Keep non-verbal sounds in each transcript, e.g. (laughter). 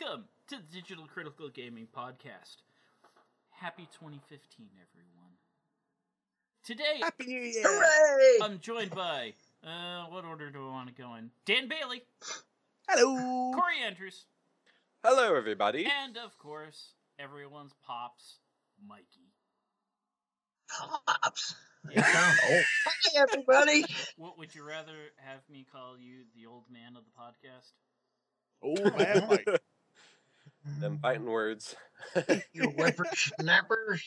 Welcome to the Digital Critical Gaming Podcast. Happy 2015, everyone. Today, Happy New Year! Hooray! I'm joined by, uh, what order do I want to go in? Dan Bailey, Hello! Corey Andrews, Hello, everybody. and of course, everyone's pops, Mikey. Pops. Yeah. sound (laughs) old. Hi, everybody. (laughs) What would you rather have me call you, the old man of the podcast? Oh man, like, (laughs) Them mm-hmm. fighting words. (laughs) You whippersnappers.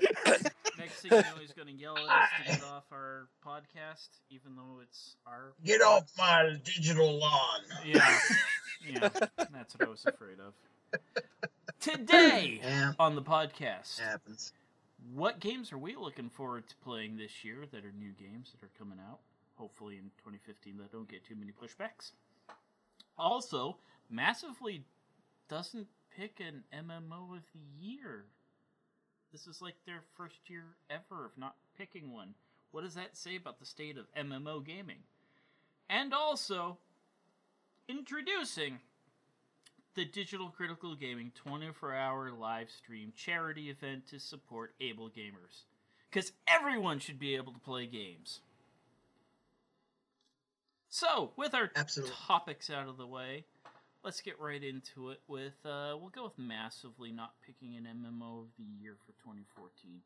Next thing you know, he's going to yell at us to get (laughs) off our podcast, even though it's our. Get off my digital lawn. Yeah, (laughs) yeah, that's what I was afraid of. Today Yeah, on the podcast, happens. what games are we looking forward to playing this year that are new games that are coming out? Hopefully in 2015 that don't get too many pushbacks. Also, Massively doesn't pick an MMO of the year. This is like their first year ever of not picking one. What does that say about the state of MMO gaming? And also, introducing the Digital Critical Gaming 24 hour live stream charity event to support able gamers. Because everyone should be able to play games. So, with our Absolutely. topics out of the way, let's get right into it with, uh, we'll go with massively not picking an MMO of the year for 2014.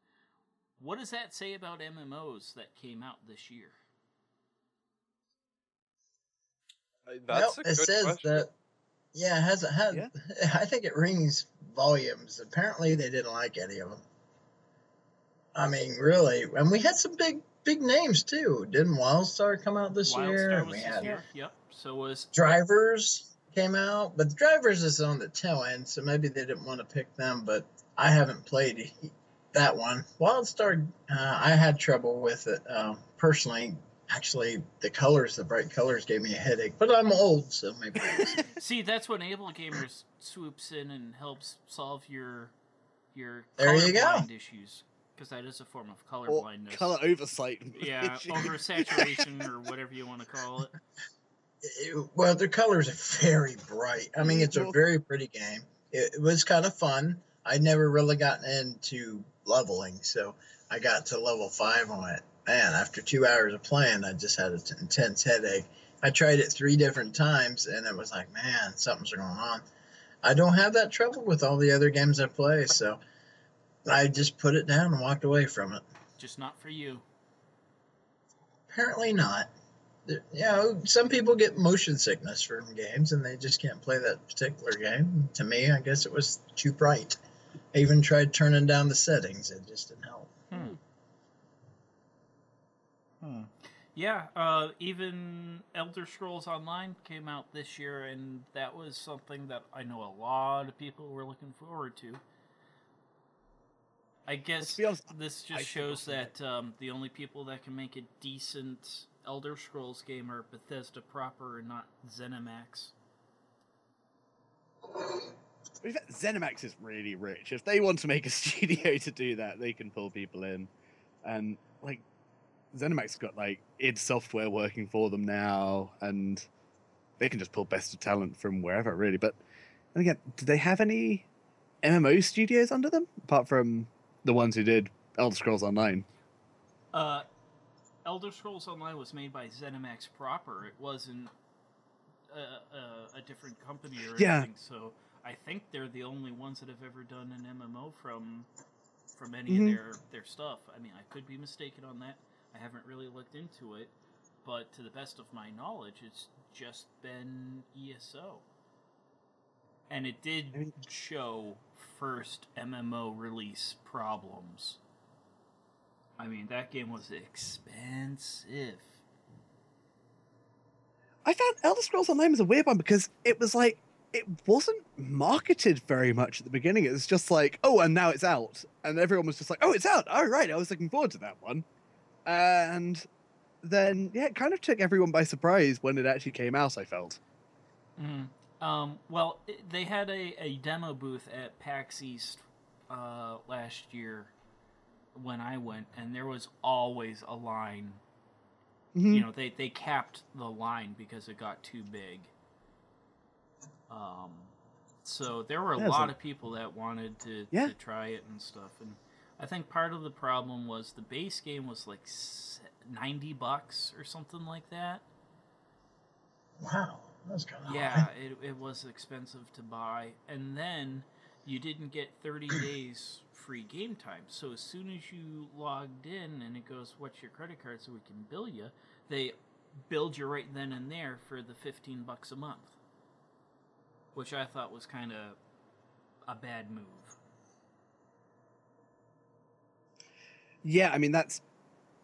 What does that say about MMOs that came out this year? Uh, That's well, a it says question. that. Yeah, it has it has. Yeah. (laughs) I think it rings volumes. Apparently, they didn't like any of them. I mean, really, and we had some big, big names too. Didn't WildStar come out this year? Wildstar And was we this had year. Yep. So was Drivers came out, but the Drivers is on the tail end, so maybe they didn't want to pick them. But I haven't played that one. WildStar, uh, I had trouble with it uh, personally. Actually, the colors, the bright colors, gave me a headache. But I'm old, so maybe. (laughs) See, that's when Able Gamers swoops in and helps solve your your There you go. colorblind issues because that is a form of color blindness. color oversight. yeah, issue. oversaturation or whatever you want to call it. (laughs) it- well, the colors are very bright. I mean, it's a mm-hmm. very pretty game. It, it was kind of fun. I never really gotten into leveling, so I got to level five on it. Man, after two hours of playing, I just had an intense headache. I tried it three different times, and it was like, man, something's going on. I don't have that trouble with all the other games I play, so I just put it down and walked away from it. Just not for you. Apparently not. There- You know, some people get motion sickness from games and they just can't play that particular game. To me, I guess it was too bright. I even tried turning down the settings, it just didn't help. Hmm. Hmm. Yeah, uh, even Elder Scrolls Online came out this year, and that was something that I know a lot of people were looking forward to. I guess be honest, this I just shows that um, the only people that can make a decent Elder Scrolls game are Bethesda proper and not ZeniMax. ZeniMax is really rich. If they want to make a (laughs) studio to do that, they can pull people in. And like ZeniMax got like id Software working for them now, and they can just pull best of talent from wherever, really. But and again, do they have any MMO studios under them apart from the ones who did Elder Scrolls Online? Uh, Elder Scrolls Online was made by ZeniMax proper. It wasn't a, a, a different company or Yeah. anything. So I think they're the only ones that have ever done an MMO from from any Mhm. of their their stuff. I mean, I could be mistaken on that. I haven't really looked into it, but to the best of my knowledge, it's just been ESO. And it did show first MMO release problems. I mean, that game was expensive. I found Elder Scrolls Online was a weird one because it was like it wasn't marketed very much at the beginning. It was just like, oh, and now it's out, and everyone was just like, oh, it's out. Oh, right, I was looking forward to that one, and then yeah, it kind of took everyone by surprise when it actually came out. I felt. Mm. Um, well, they had a, a demo booth at PAX East uh, last year when I went, and there was always a line. Mhm. You know, they, they capped the line because it got too big. Um, So there were a Yeah, lot a- of people that wanted to, Yeah. to try it and stuff. And I think part of the problem was the base game was like 90 bucks or something like that. Wow, that's kind of Yeah, it, it was expensive to buy. And then you didn't get 30 (clears throat) days free game time. So as soon as you logged in and it goes, What's your credit card so we can bill you? They billed you right then and there for the 15 bucks a month. Which I thought was kind of a bad move. Yeah, I mean that's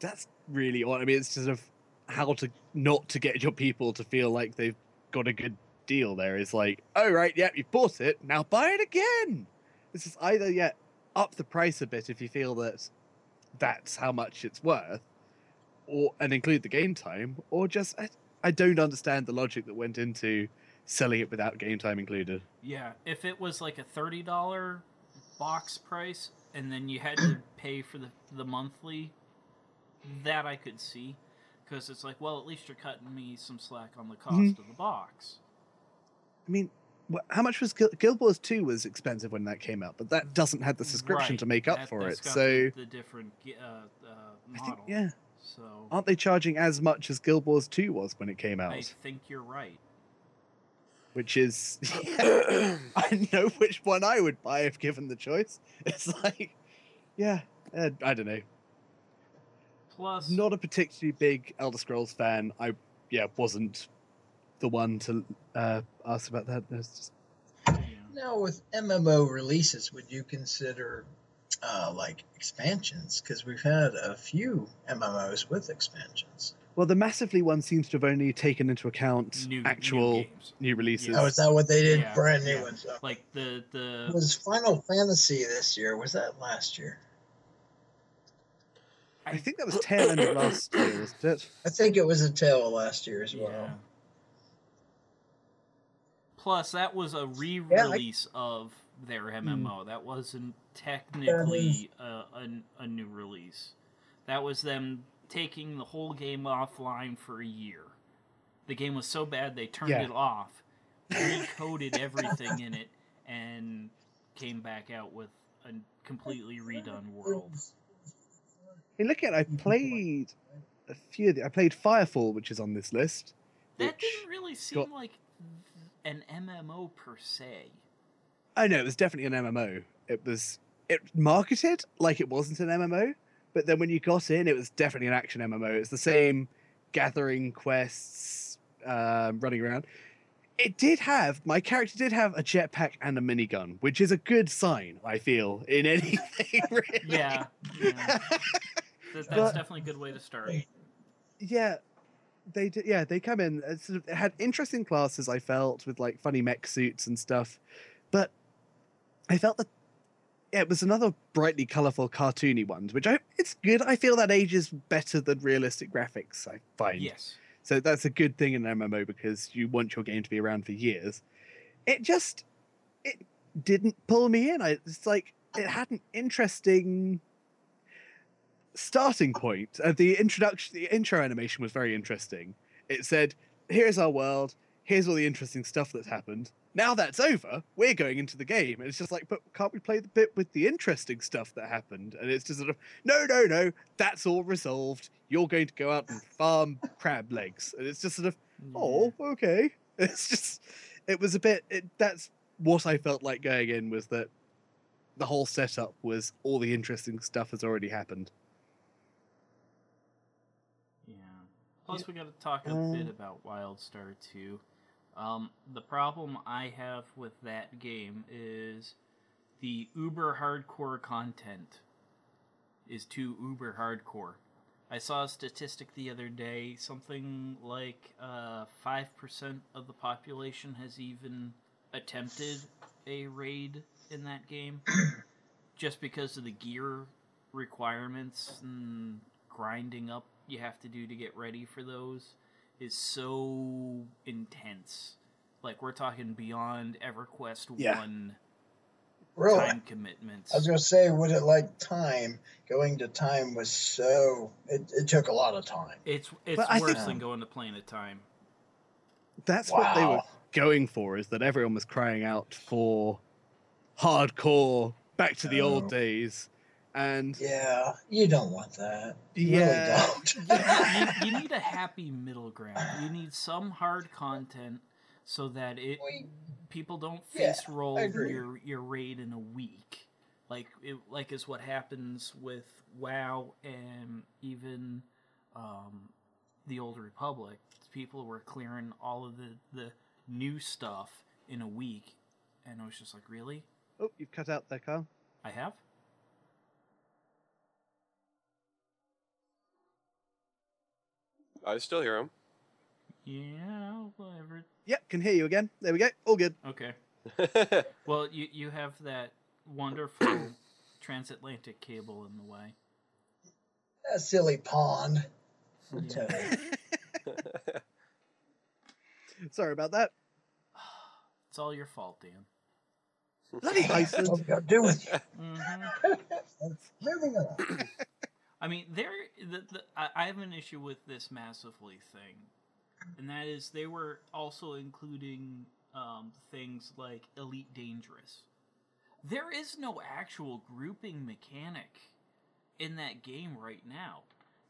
that's really odd. I mean, it's sort of how to not to get your people to feel like they've got a good deal. There is like, oh right, yeah, you bought it, now buy it again. This is either yeah, up the price a bit if you feel that that's how much it's worth, or and include the game time, or just I, I don't understand the logic that went into selling it without game time included. Yeah, if it was like a thirty dollar box price and then you had to (clears throat) pay for the the monthly, that I could see, because it's like, well, at least you're cutting me some slack on the cost Mhm. of the box. I mean, how much was Guild, Guild Wars Two was expensive when that came out, but that doesn't have the subscription Right, to make up that- for it. So the, different uh, uh, I model. think yeah, So aren't they charging as much as Guild Wars Two was when it came out? I think you're right. Which is, (laughs) yeah, (coughs) I know which one I would buy if given the choice. (laughs) It's like, yeah, uh, I don't know. Plus, Not a particularly big Elder Scrolls fan. I yeah wasn't the one to uh, ask about that. There's just. Now, with MMO releases, would you consider uh, like expansions? Because we've had a few MMOs with expansions. well, the massively one seems to have only taken into account new actual new new releases. Oh, is that what they did? Yeah, Brand new yeah. ones. Okay. like the the Was Final Fantasy this year? Was that last year? I think that was tail end of last year, wasn't it? I think it was a tail of last year as well. Yeah. Plus, that was a re-release of their MMO. That wasn't technically a, a, a new release. That was them taking the whole game offline for a year. The game was so bad they turned Yeah. it off, recoded everything in it, and came back out with a completely redone world. Hey, look at I played a few. Of the, I played Firefall, which is on this list. That didn't really seem got- like an MMO per se. I know it was definitely an MMO. It was it marketed like it wasn't an MMO, but then when you got in, it was definitely an action MMO. It's the same gathering quests, um, running around. It did have my character did have a jetpack and a minigun, which is a good sign. I feel in (laughs) anything. (laughs) Really. Yeah, yeah. That, that's But- definitely a good way to start. yeah they did yeah they come in uh, sort of had interesting classes i felt with like funny mech suits and stuff but i felt that yeah, it was another brightly colorful cartoony one which i it's good. I feel that ages better than realistic graphics i find. Yes. so that's a good thing in an mmo because you want your game to be around for years. It just it didn't pull me in. I, it's like it had an interesting starting point. Uh, the introduction, the intro animation was very interesting. It said, "Here's our world. Here's all the interesting stuff that's happened. Now that's over. We're going into the game." And it's just like, but can't we play the bit with the interesting stuff that happened? And it's just sort of, no, no, no. That's all resolved. You're going to go out and farm (laughs) crab legs. And it's just sort of, oh, okay. (laughs) It's just, it was a bit. It, that's what I felt like going in was that the whole setup was all the interesting stuff has already happened. Yeah. Plus, we got to talk a Um, bit about WildStar 2. Um, the problem I have with that game is the uber hardcore content is too uber hardcore. I saw a statistic the other day, something like uh, 5% of the population has even attempted a raid in that game (coughs) just because of the gear requirements and grinding up you have to do to get ready for those is so intense. Like we're talking beyond EverQuest Yeah. one Really? time commitments. I was gonna say, was it like time? Going to time was so. It, it took a lot of time. It's it's But worse think- than going to Planet Time. That's what they were going for is that everyone was crying out for hardcore, back to the Oh. old days, and Yeah, you don't want that. You Yeah. really don't. (laughs) you, (laughs) you need a happy middle ground. You need some hard content so that it We- people don't Yeah, face roll your your raid in a week, like it, like is what happens with WoW and even um, the Old Republic. People were clearing all of the the new stuff in a week, and I was just like, really? oh, you've cut out there, Carl. I have. I still hear him. Yeah, whatever. Yep, can hear you again. There we go. All good. Okay. (laughs) Well, you you have that wonderful (coughs) transatlantic cable in the way. that silly pond. Yeah. (laughs) (laughs) Sorry about that. (sighs) It's all your fault, Dan. Bloody What Iceland. we got to do with you? hmm Moving on. (coughs) I mean, there. The, the, I, have an issue with this massively thing, and that is they were also including um, things like Elite Dangerous. There is no actual grouping mechanic in that game right now.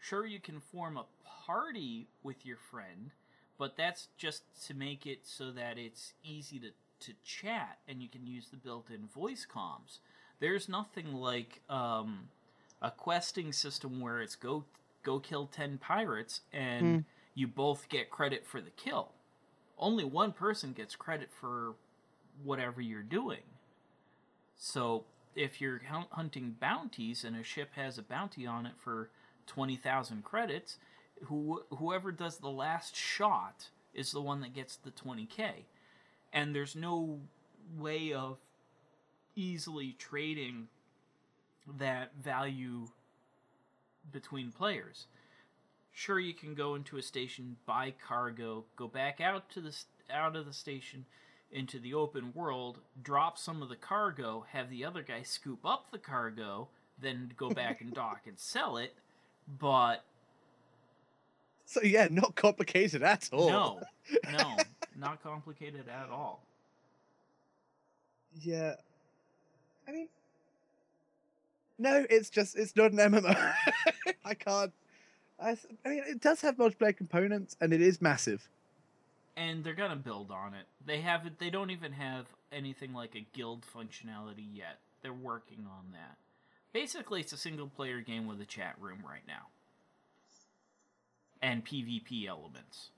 Sure, you can form a party with your friend, but that's just to make it so that it's easy to, to chat and you can use the built in voice comms. There's nothing like um, a questing system where it's go go kill 10 pirates and Hmm. you both get credit for the kill. Only one person gets credit for whatever you're doing. So if you're hunting bounties and a ship has a bounty on it for 20,000 credits, who whoever does the last shot is the one that gets the 20k. And there's no way of easily trading that value between players. Sure, you can go into a station, buy cargo, go back out to the out of the station into the open world, drop some of the cargo, have the other guy scoop up the cargo, then go (laughs) back and dock and sell it. But So yeah, not complicated at all. no, (laughs) no, not complicated at all. Yeah. I mean, no, it's just it's not an MMO. (laughs) I can't. I mean, it does have multiplayer components, and it is massive. and they're gonna build on it. They haven't. They don't even have anything like a guild functionality yet. They're working on that. Basically, it's a single player game with a chat room right now, and PvP elements,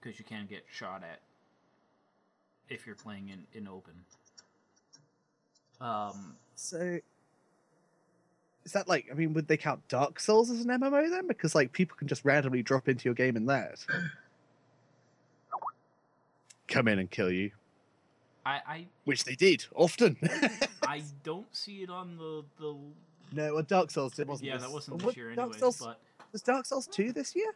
because you can get shot at if you're playing in in open. Um, So, is that like? I mean, would they count Dark Souls as an MMO then? Because like people can just randomly drop into your game in that, come in and kill you, I I which they did often. (laughs) I (laughs) don't see it on the the. no, well, Dark Souls it wasn't. Yeah, this- that wasn't this what- year Dark anyways. Souls, But was Dark Souls two this year?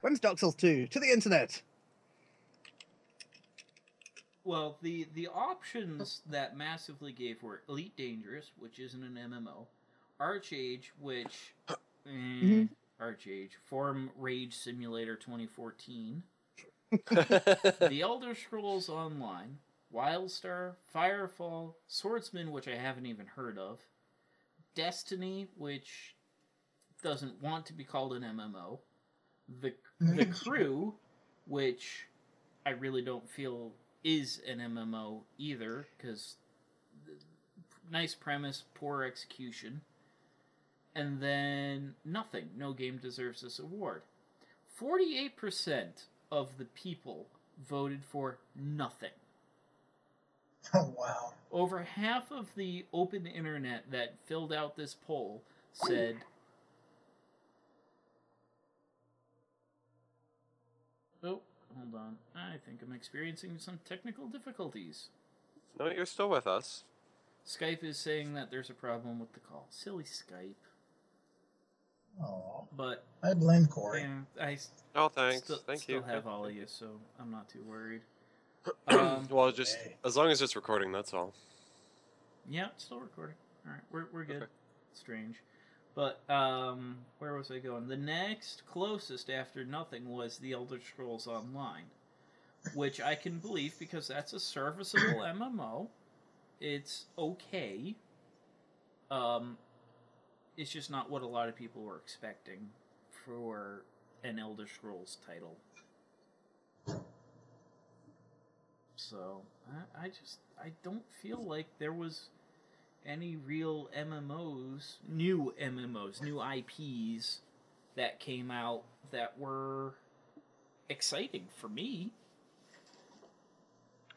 When's Dark Souls two? To the internet. Well, the the options that massively gave were Elite Dangerous, which isn't an MMO, ArcheAge, which (coughs) eh, Mhm. ArcheAge, Form Rage Simulator 2014, (laughs) The Elder Scrolls Online, Wildstar, Firefall, Swordsman, which I haven't even heard of, Destiny, which doesn't want to be called an MMO, the the (laughs) Crew, which I really don't feel is an MMO either, because nice premise, poor execution, and then nothing. No game deserves this award. Forty-eight percent of the people voted for nothing. Oh (laughs) wow. Over half of the open internet that filled out this poll said Oh, hold on. I think I'm experiencing some technical difficulties. no, you're still with us. Skype is saying that there's a problem with the call. Silly Skype. Oh, But I blame Corey. yeah, I s- Oh, thanks. still, Thank still you. have all of you, so I'm not too worried. (clears throat) Um, well, just Okay. as long as it's recording, that's all. Yeah, it's still recording. All right, we're we're good. Okay. Strange, but um, where was I going? The next closest after nothing was the Elder Scrolls Online. which I can believe because that's a serviceable (coughs) MMO. It's okay. Um, it's just not what a lot of people were expecting for an Elder Scrolls title. So I, I just I don't feel like there was any real MMOs, new MMOs, new IPs that came out that were exciting for me.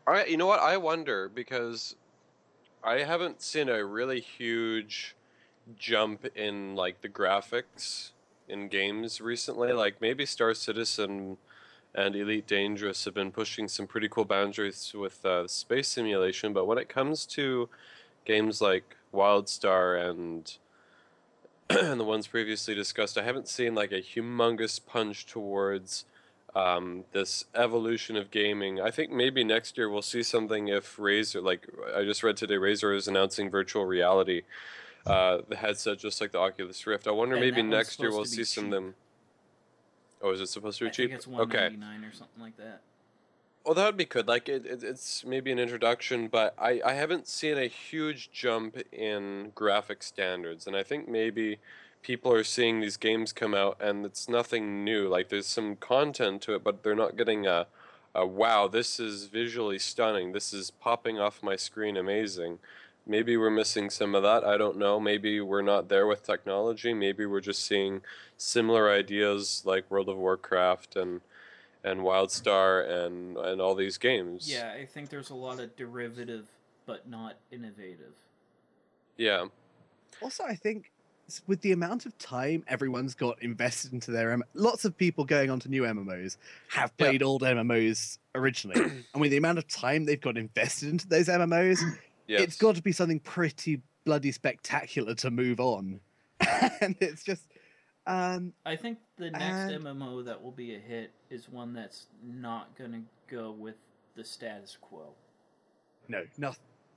I, you know what? I wonder because I haven't seen a really huge jump in like the graphics in games recently. Like maybe Star Citizen and Elite Dangerous have been pushing some pretty cool boundaries with uh, space simulation, but when it comes to games like WildStar and (clears throat) and the ones previously discussed, I haven't seen like a humongous punch towards um, this evolution of gaming. I think maybe next year we'll see something if Razer, like I just read today, Razer is announcing virtual reality, uh, the headset just like the Oculus Rift. I wonder And maybe next year we'll see some of them. Oh, is it supposed to be I cheap? think it's okay. one ninety nine or something like that. Well, that would be good. Like it, it, it's maybe an introduction, but I, I haven't seen a huge jump in graphic standards, and I think maybe people are seeing these games come out and it's nothing new. Like there's some content to it, but they're not getting a, a wow. This is visually stunning. This is popping off my screen, amazing. Maybe we're missing some of that. I don't know. Maybe we're not there with technology. Maybe we're just seeing similar ideas like World of Warcraft and and WildStar and and all these games. Yeah, I think there's a lot of derivative but not innovative. Yeah. Also, I think with the amount of time everyone's got invested into their M- lots of people going onto new MMOs have Yeah. played old MMOs originally, (clears throat) and with the amount of time they've got invested into those MMOs, Yes. it's got to be something pretty bloody spectacular to move on. (laughs) and it's just, um, I think the next And- MMO that will be a hit is one that's not going to go with the status quo. no, no,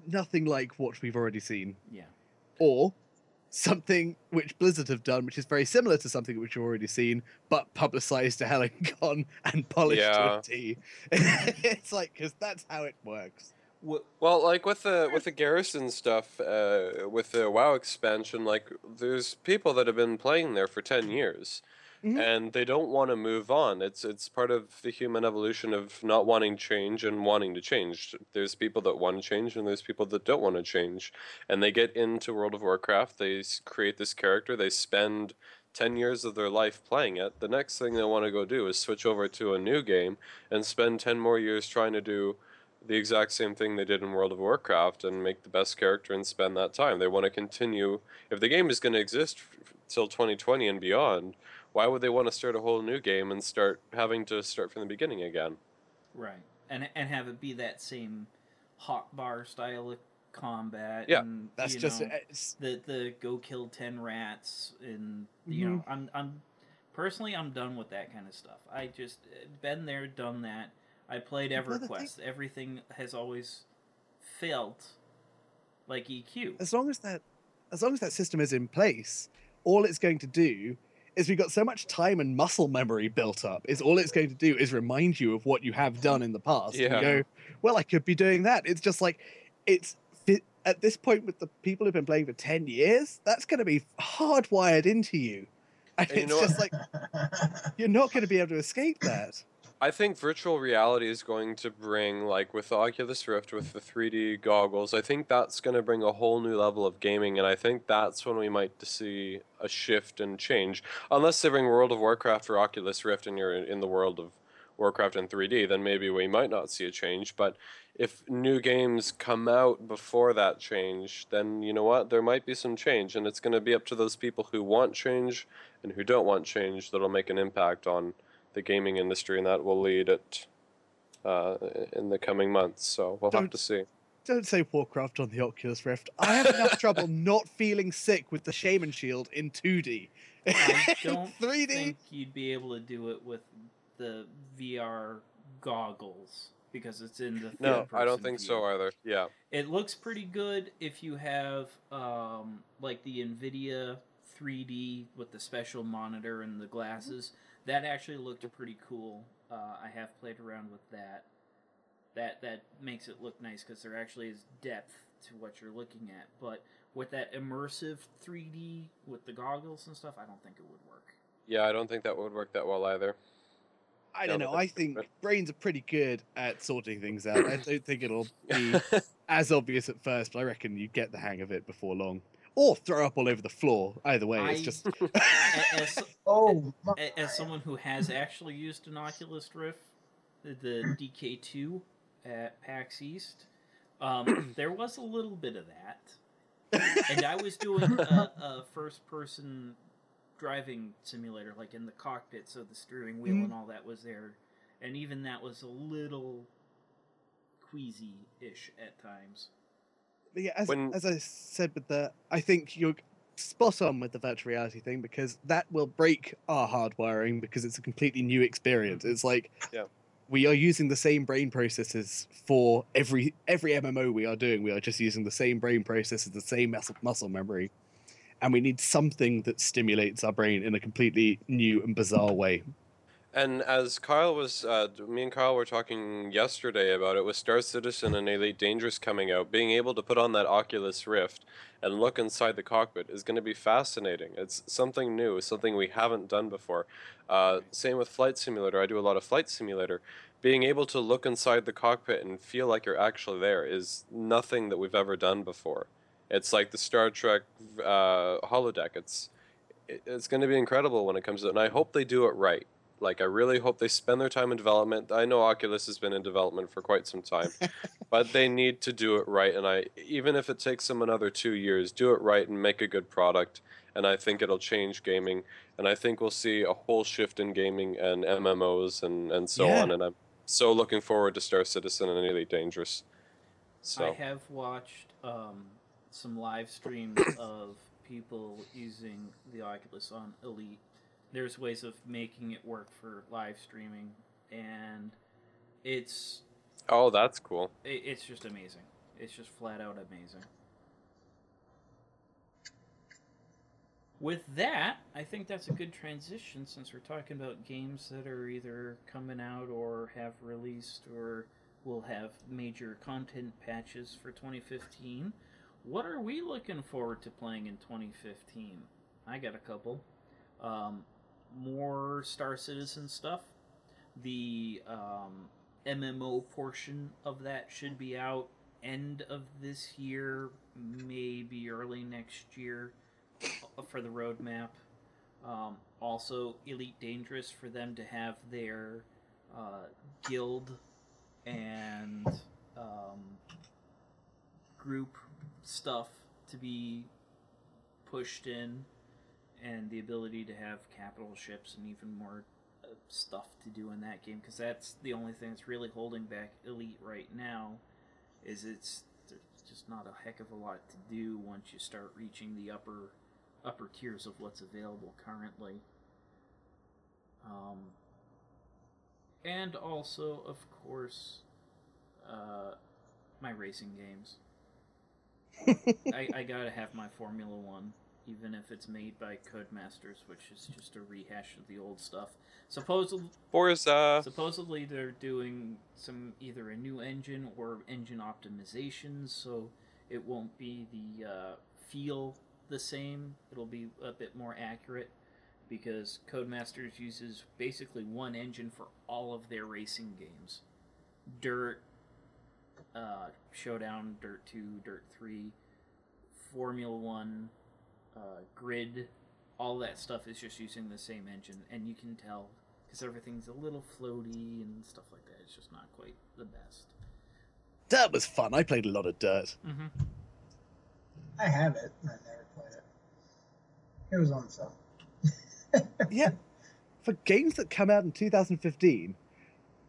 nothing like what we've already seen, Yeah. or something which Blizzard have done, which is very similar to something which you've already seen, but publicized to hell (laughs) and gone and polished Yeah. to a T. (laughs) it's like because that's how it works. Well, like with the with the garrison stuff, uh, with the WoW expansion, like there's people that have been playing there for ten years, Mhm. and they don't want to move on. It's it's part of the human evolution of not wanting change and wanting to change. There's people that want to change, and there's people that don't want to change, and they get into World of Warcraft. They create this character. They spend. 10 years of their life playing it, the next thing they want to go do is switch over to a new game and spend 10 more years trying to do the exact same thing they did in World of Warcraft and make the best character and spend that time. They want to continue. If the game is going to exist f- till 2020 and beyond, why would they want to start a whole new game and start having to start from the beginning again? right? And and have it be that same hot bar style of combat. Yeah, and, That's you just know, the the go kill ten rats and you Mm-hmm. know I'm I'm personally I'm done with that kind of stuff. I just been there, done that. I played Well, thing- EverQuest. Everything has always felt like EQ. as long as that as long as that system is in place, all it's going to do is we've got so much time and muscle memory built up. Is all it's going to do is remind you of what you have done in the past. and Yeah. go, well, I could be doing that. It's just like it's at this point with the people who've been playing for ten years. That's going to be hardwired into you, and, And you it's know what? just like you're not going to be able to escape that. I think virtual reality is going to bring, like with the Oculus Rift, with the 3D goggles, I think that's going to bring a whole new level of gaming, and I think that's when we might see a shift and change. Unless they bring World of Warcraft or Oculus Rift and you're in the world of Warcraft in 3D, then maybe we might not see a change. But if new games come out before that change, then you know what? There might be some change, and it's going to be up to those people who want change and who don't want change that'll make an impact on the gaming industry, and that will lead it uh, in the coming months. So we'll have Don't- to see. Don't say Warcraft on the Oculus Rift. I have enough trouble (laughs) not feeling sick with the Shaman Shield in 2D. I (laughs) don't 3D. think you'd be able to do it with the VR goggles because it's in the No, I don't think view. so either. Yeah, It looks pretty good if you have um, like the Nvidia 3D with the special monitor and the glasses. That actually looked pretty cool. Uh, I have played around with that. that that makes it look nice because there actually is depth to what you're looking at. But with that immersive 3D with the goggles and stuff, I don't think it would work. Yeah, I don't think that would work that well either. I don't know. I think brains are pretty good at sorting things out. I don't think it'll be (laughs) as obvious at first, but I reckon you get the hang of it before long. Or throw up all over the floor. Either way, it's just (laughs) (laughs) As, Oh, my. as someone who has actually used an Oculus Rift, the, the DK2 at PAX East, um, (clears throat) there was a little bit of that. (laughs) and I was doing a, a first person driving simulator, like in the cockpit, so the steering wheel Mhm. and all that was there. And even that was a little queasy ish at times. But yeah, as, When- as I said with the, I think you're spot on with the virtual reality thing because that will break our hardwiring because it's a completely new experience. Mm-hmm. It's like Yeah. we are using the same brain processes for every every MMO we are doing. We are just using the same brain processes, the same muscle muscle memory, and we need something that stimulates our brain in a completely new and bizarre way. And as Kyle was, uh, me and Kyle were talking yesterday about it with Star Citizen and Elite Dangerous coming out, being able to put on that Oculus Rift and look inside the cockpit is going to be fascinating. It's something new, something we haven't done before. Uh, same with Flight Simulator. I do a lot of Flight Simulator. Being able to look inside the cockpit and feel like you're actually there is nothing that we've ever done before. It's like the Star Trek uh, holodeck. It's it's going to be incredible when it comes to it, and I hope they do it right. Like I really hope they spend their time in development. I know Oculus has been in development for quite some time, (laughs) but they need to do it right. And I even if it takes them another two years, do it right and make a good product. And I think it'll change gaming. And I think we'll see a whole shift in gaming and MMOs and and so Yeah. on. And I'm so looking forward to Star Citizen and Elite Dangerous. So. I have watched um, some live streams (coughs) of people using the Oculus on Elite. There's ways of making it work for live streaming, and it's oh, that's cool. it, it's just amazing. It's just flat out amazing. With that, I think that's a good transition since we're talking about games that are either coming out or have released or will have major content patches for 2015. What are we looking forward to playing in 2015? I got a couple. Um, more Star Citizen stuff. The um, MMO portion of that should be out end of this year, maybe early next year uh, for the roadmap. Um, also, Elite Dangerous for them to have their uh, guild and um, group stuff to be pushed in, and the ability to have capital ships and even more uh, stuff to do in that game because that's the only thing that's really holding back Elite right now. Is it's there's just not a heck of a lot to do once you start reaching the upper upper tiers of what's available currently. Um, and also, of course, uh, my racing games. (laughs) I, I gotta have my Formula One, even if it's made by Codemasters, which is just a rehash of the old stuff. Supposedly, Forza. supposedly they're doing some either a new engine or engine optimizations, so it won't be the uh, feel the same. It'll be a bit more accurate because Codemasters uses basically one engine for all of their racing games. Dirt, uh, Showdown, Dirt 2, Dirt 3, Formula 1, uh, Grid, all that stuff is just using the same engine, and you can tell because everything's a little floaty and stuff like that. It's just not quite the best. Dirt was fun. I played a lot of Dirt. Mm-hmm. I have it. I never played it. It was on sale. (laughs) yeah, for games that come out in 2015,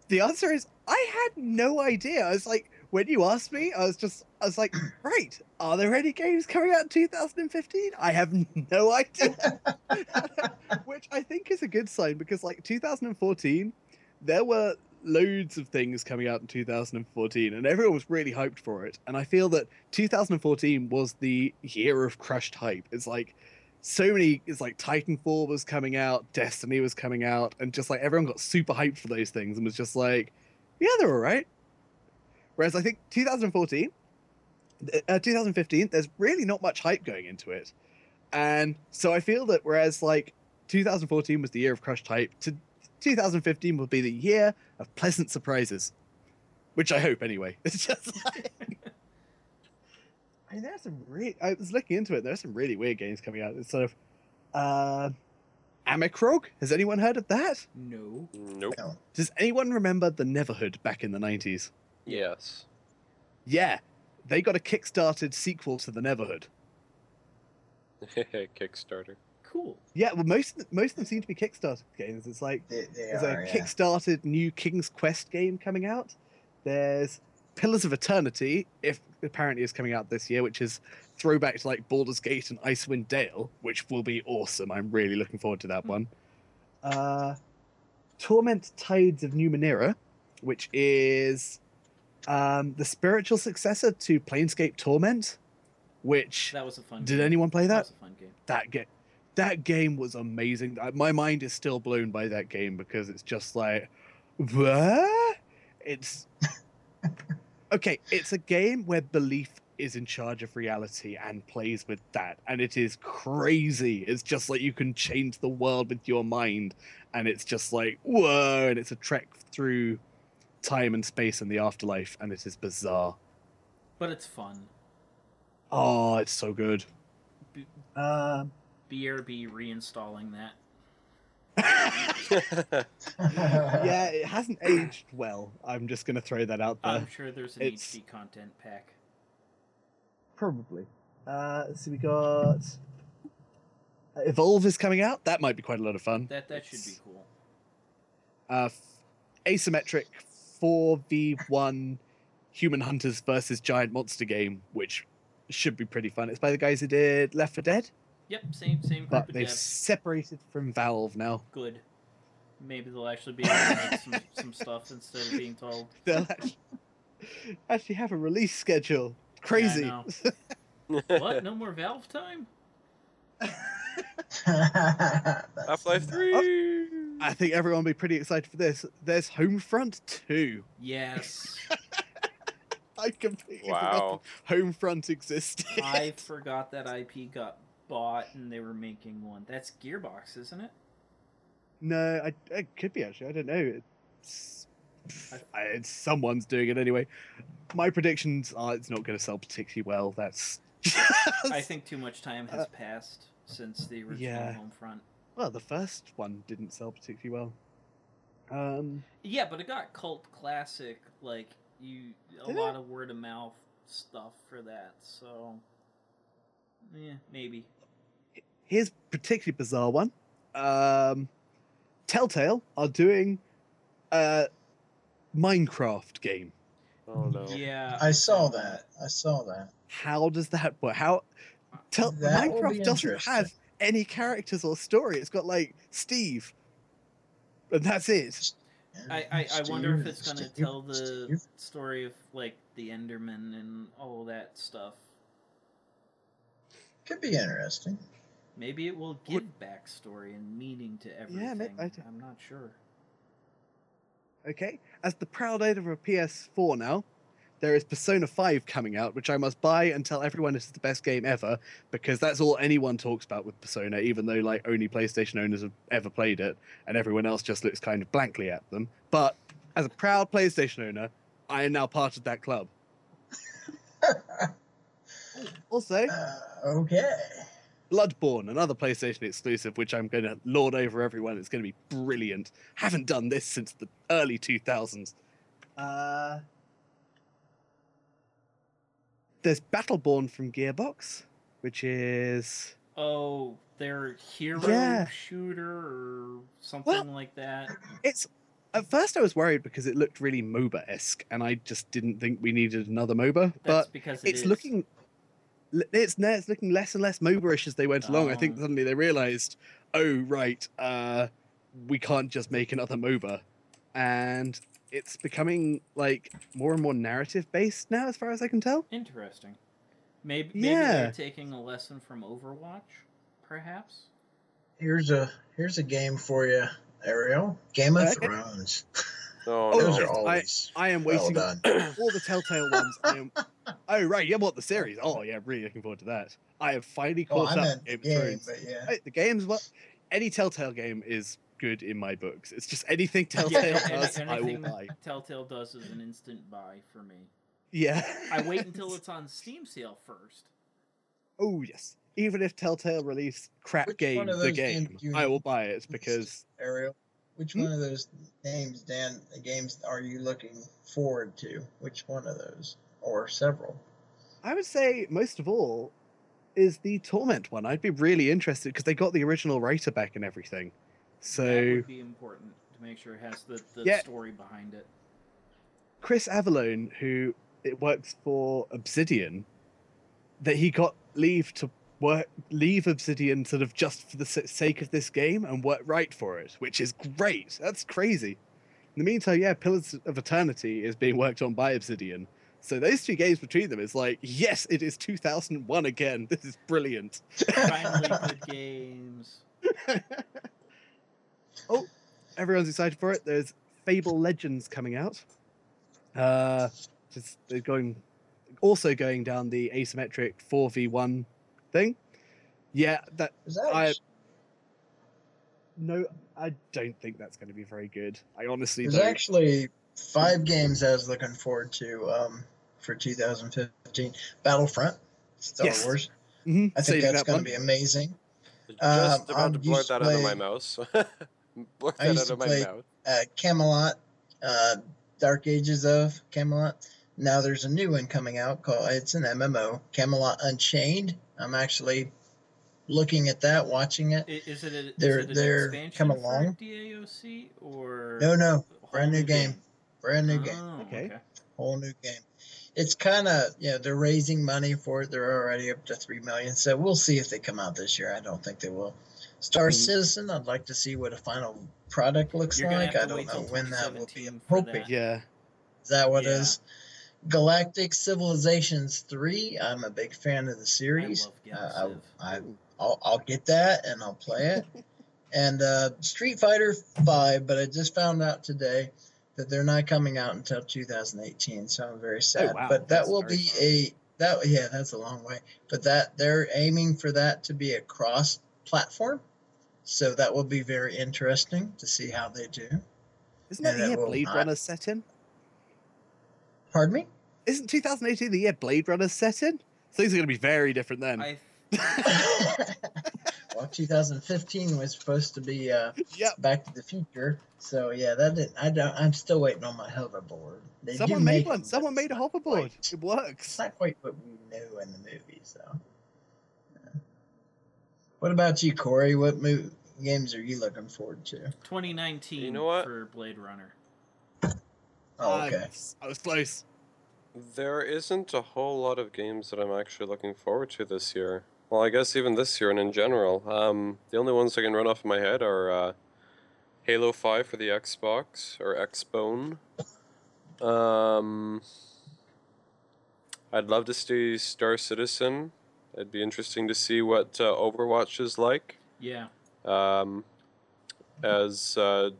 the answer is I had no idea. I was like, when you asked me, I was just, I was like, (clears throat) right, are there any games coming out in 2015? I have (laughs) no idea. (laughs) Which I think is a good sign because, like, 2014, there were loads of things coming out in 2014 and everyone was really hyped for it. And I feel that 2014 was the year of crushed hype. It's like, so many it's like titanfall was coming out destiny was coming out and just like everyone got super hyped for those things and was just like yeah they're all right Whereas I think 2014, uh, 2015, there's really not much hype going into it, and so I feel that whereas like 2014 was the year of crushed hype, to 2015 will be the year of pleasant surprises, which I hope anyway. (laughs) It's just like. I mean, there's some re- I was looking into it. There's some really weird games coming out. It's sort of, uh, Armikrog. Has anyone heard of that? No. Nope. No. Does anyone remember the Neverhood back in the 90s? Yes. Yeah, they got a kickstarted sequel to the Neverhood. (laughs) Kickstarter. Cool. Yeah, well, most most of them seem to be Kickstarter games. It's like They, they there's are, a yeah. kickstarted new King's Quest game coming out. There's Pillars of Eternity, if apparently is coming out this year, which is throwback to like Baldur's Gate and Icewind Dale, which will be awesome. I'm really looking forward to that Hmm. one. Uh, Torment Tides of Numenera, which is um, the spiritual successor to Planescape Torment, which That was a fun. did game. anyone play That that? was a fun game. that game that game was amazing my mind is still blown by that game because it's just like what it's (laughs) okay it's a game where belief is in charge of reality and plays with that and it is crazy it's just like you can change the world with your mind and it's just like whoa and it's a trek through time and space and the afterlife and it is bizarre But it's fun. oh it's so good B- um BRB reinstalling that. (laughs) yeah, it hasn't aged well. I'm just gonna throw that out there. I'm sure there's an it's- HD content pack. Probably. Uh, so we got uh, Evolve is coming out. That might be quite a lot of fun. That that should be cool. Uh, f- asymmetric four v one human hunters versus giant monster game, which should be pretty fun. It's by the guys who did Left 4 Dead, Yep, same same group but they've devs. separated from Valve now. Good. Maybe they'll actually be able to make some, (laughs) some stuff instead of being told. (laughs) They'll actually, actually have a release schedule. Crazy. know. (laughs) What? No more Valve time? Half Life 3! I think everyone will be pretty excited for this. There's Homefront 2. Yes. (laughs) I completely Wow. forgot Homefront existed. I (laughs) forgot that IP got bought and they were making one. That's Gearbox, isn't it? no, I, it could be actually. I don't know. It's, I, it's someone's doing it anyway. My predictions are it's not going to sell particularly well. That's I think too much time has uh, passed since the original yeah. Homefront. well, the first one didn't sell particularly well. Um, Yeah, but it got cult classic. Like you, a lot it? of word of mouth stuff for that. So, yeah, maybe. here's a particularly bizarre one. Um, Telltale are doing a Minecraft game. Oh no. Yeah, I saw that. I saw that. How does that work? How tell That Minecraft doesn't have any characters or story. It's got like Steve, and that's it. I, I, I wonder if it's gonna Steve- tell the Steve? story of like the Enderman and all that stuff. Could be interesting. Maybe it will give backstory and meaning to everything. Yeah, may- I d- I'm not sure. Okay, as the proud owner of a PS4 now, there is Persona 5 coming out, which I must buy and tell everyone this is the best game ever because that's all anyone talks about with Persona, even though like only PlayStation owners have ever played it and everyone else just looks kind of blankly at them. But as a proud PlayStation owner, I am now part of that club. (laughs) Also, Uh, okay. Bloodborne, another PlayStation exclusive, which I'm going to lord over everyone. It's going to be brilliant. Haven't done this since the early 2000s. Uh, there's Battleborn from Gearbox, which is Oh, their hero Yeah. shooter or something Well- like that. it's. At first, I was worried because it looked really MOBA esque, and I just didn't think we needed another MOBA. That's but because it it's is. looking it's it's looking less and less MOBA-ish as they went along. I think Oh. suddenly they realized, oh right, uh, we can't just make another MOBA, and it's becoming like more and more narrative based now, as far as I can tell. interesting. Maybe maybe Yeah. they're taking a lesson from Overwatch, perhaps. Here's a here's a game for you, Ariel. Game of Okay. Thrones. Oh, Oh, (laughs) Those no. are always I am well waiting done. all the Telltale ones. I am. (laughs) Oh right, you bought the series. Oh yeah, really looking forward to that. I have finally Oh, caught I up. meant Game of game, Thrones. but yeah. Hey, the games, what? Any Telltale game is good in my books. It's just anything Telltale any- does, I will buy. Telltale does is an instant buy for me. Yeah. I wait (laughs) until it's on Steam sale first. Oh yes. Even if Telltale release crap Which game, the game, I will buy it because Ariel, which Hmm? one of those names, Dan, the games are you looking forward to? Which one of those? Or several? I would say most of all is the Torment one. I'd be really interested because they got the original writer back and everything. That So would be important to make sure it has the, the Yeah. story behind it. Chris Avellone, who it works for Obsidian, that he got leave to work leave Obsidian sort of just for the sake of this game and work right for it, which is great. That's crazy. In the meantime, yeah, Pillars of Eternity is being worked on by Obsidian. So those two games between them is like, yes, it is 2001 again. This is brilliant. Finally, (laughs) good games. (laughs) oh, everyone's excited for it. There's Fable Legends coming out. Uh, just they're going, also going down the asymmetric four v one thing. Yeah, that Is that I- no, I don't think that's going to be very good. I honestly There's don't. actually five games I was looking forward to um, for 2015. Battlefront, Star Yes. Wars. Mhm, I think saving that's that going to be amazing. Just Um, about I'm to blurt that out of my play- mouse. (laughs) (laughs) blurt I used out to my play- mouth. Uh, Camelot, uh, Dark Ages of Camelot. Now there's a new one coming out called it's an MMO, Camelot Unchained. I'm actually looking at that, watching it. I- Is it, a, They're- it an they're expansion come for along. DAOC or No, no, brand new game. brand new game. Oh, Okay. whole new game. It's kind of you know they're raising money for it. They're already up to three million, so we'll see if they come out this year. I don't think they will. Star. Citizen, I'd like to see what a final product looks You're like. I don't know when that will be. 2017 I'm hoping that. Yeah, is that what Yeah. it is. Galactic Civilizations three. I'm a big fan of the series. I love Uh, Galciv. I, I I'll, I'll get that and I'll play it. (laughs) and uh, Street Fighter Five, but I just found out today that they're not coming out until 2018. So I'm very sad. Oh, wow. But that That's will be far. a that yeah, that's a long way. But that they're aiming for that to be a cross platform. So that will be very interesting to see how they do. isn't that And the year Blade not- Runner's set in? Pardon me? Isn't 2018 the year Blade Runner's set in? Things are going to be very different then. I (laughs) well, 2015 was supposed to be uh, yep. Back to the Future. So yeah, that didn't. I don't. I'm still waiting on my hoverboard. They Someone made make one. them, Someone made a hoverboard. quite- It It's not quite what we knew in the movies, though. Yeah. What about you, Corey? What mo- games are you looking forward to? 2019 You know what? for Blade Runner. Oh, okay. I was close. There isn't a whole lot of games that I'm actually looking forward to this year. Well, I guess even this year and in general. Um, the only ones I can run off my head are uh, Halo 5 for the Xbox or Xbone. Um, I'd love to see Star Citizen. It'd be interesting to see what uh, Overwatch is like. Yeah. Um, as uh,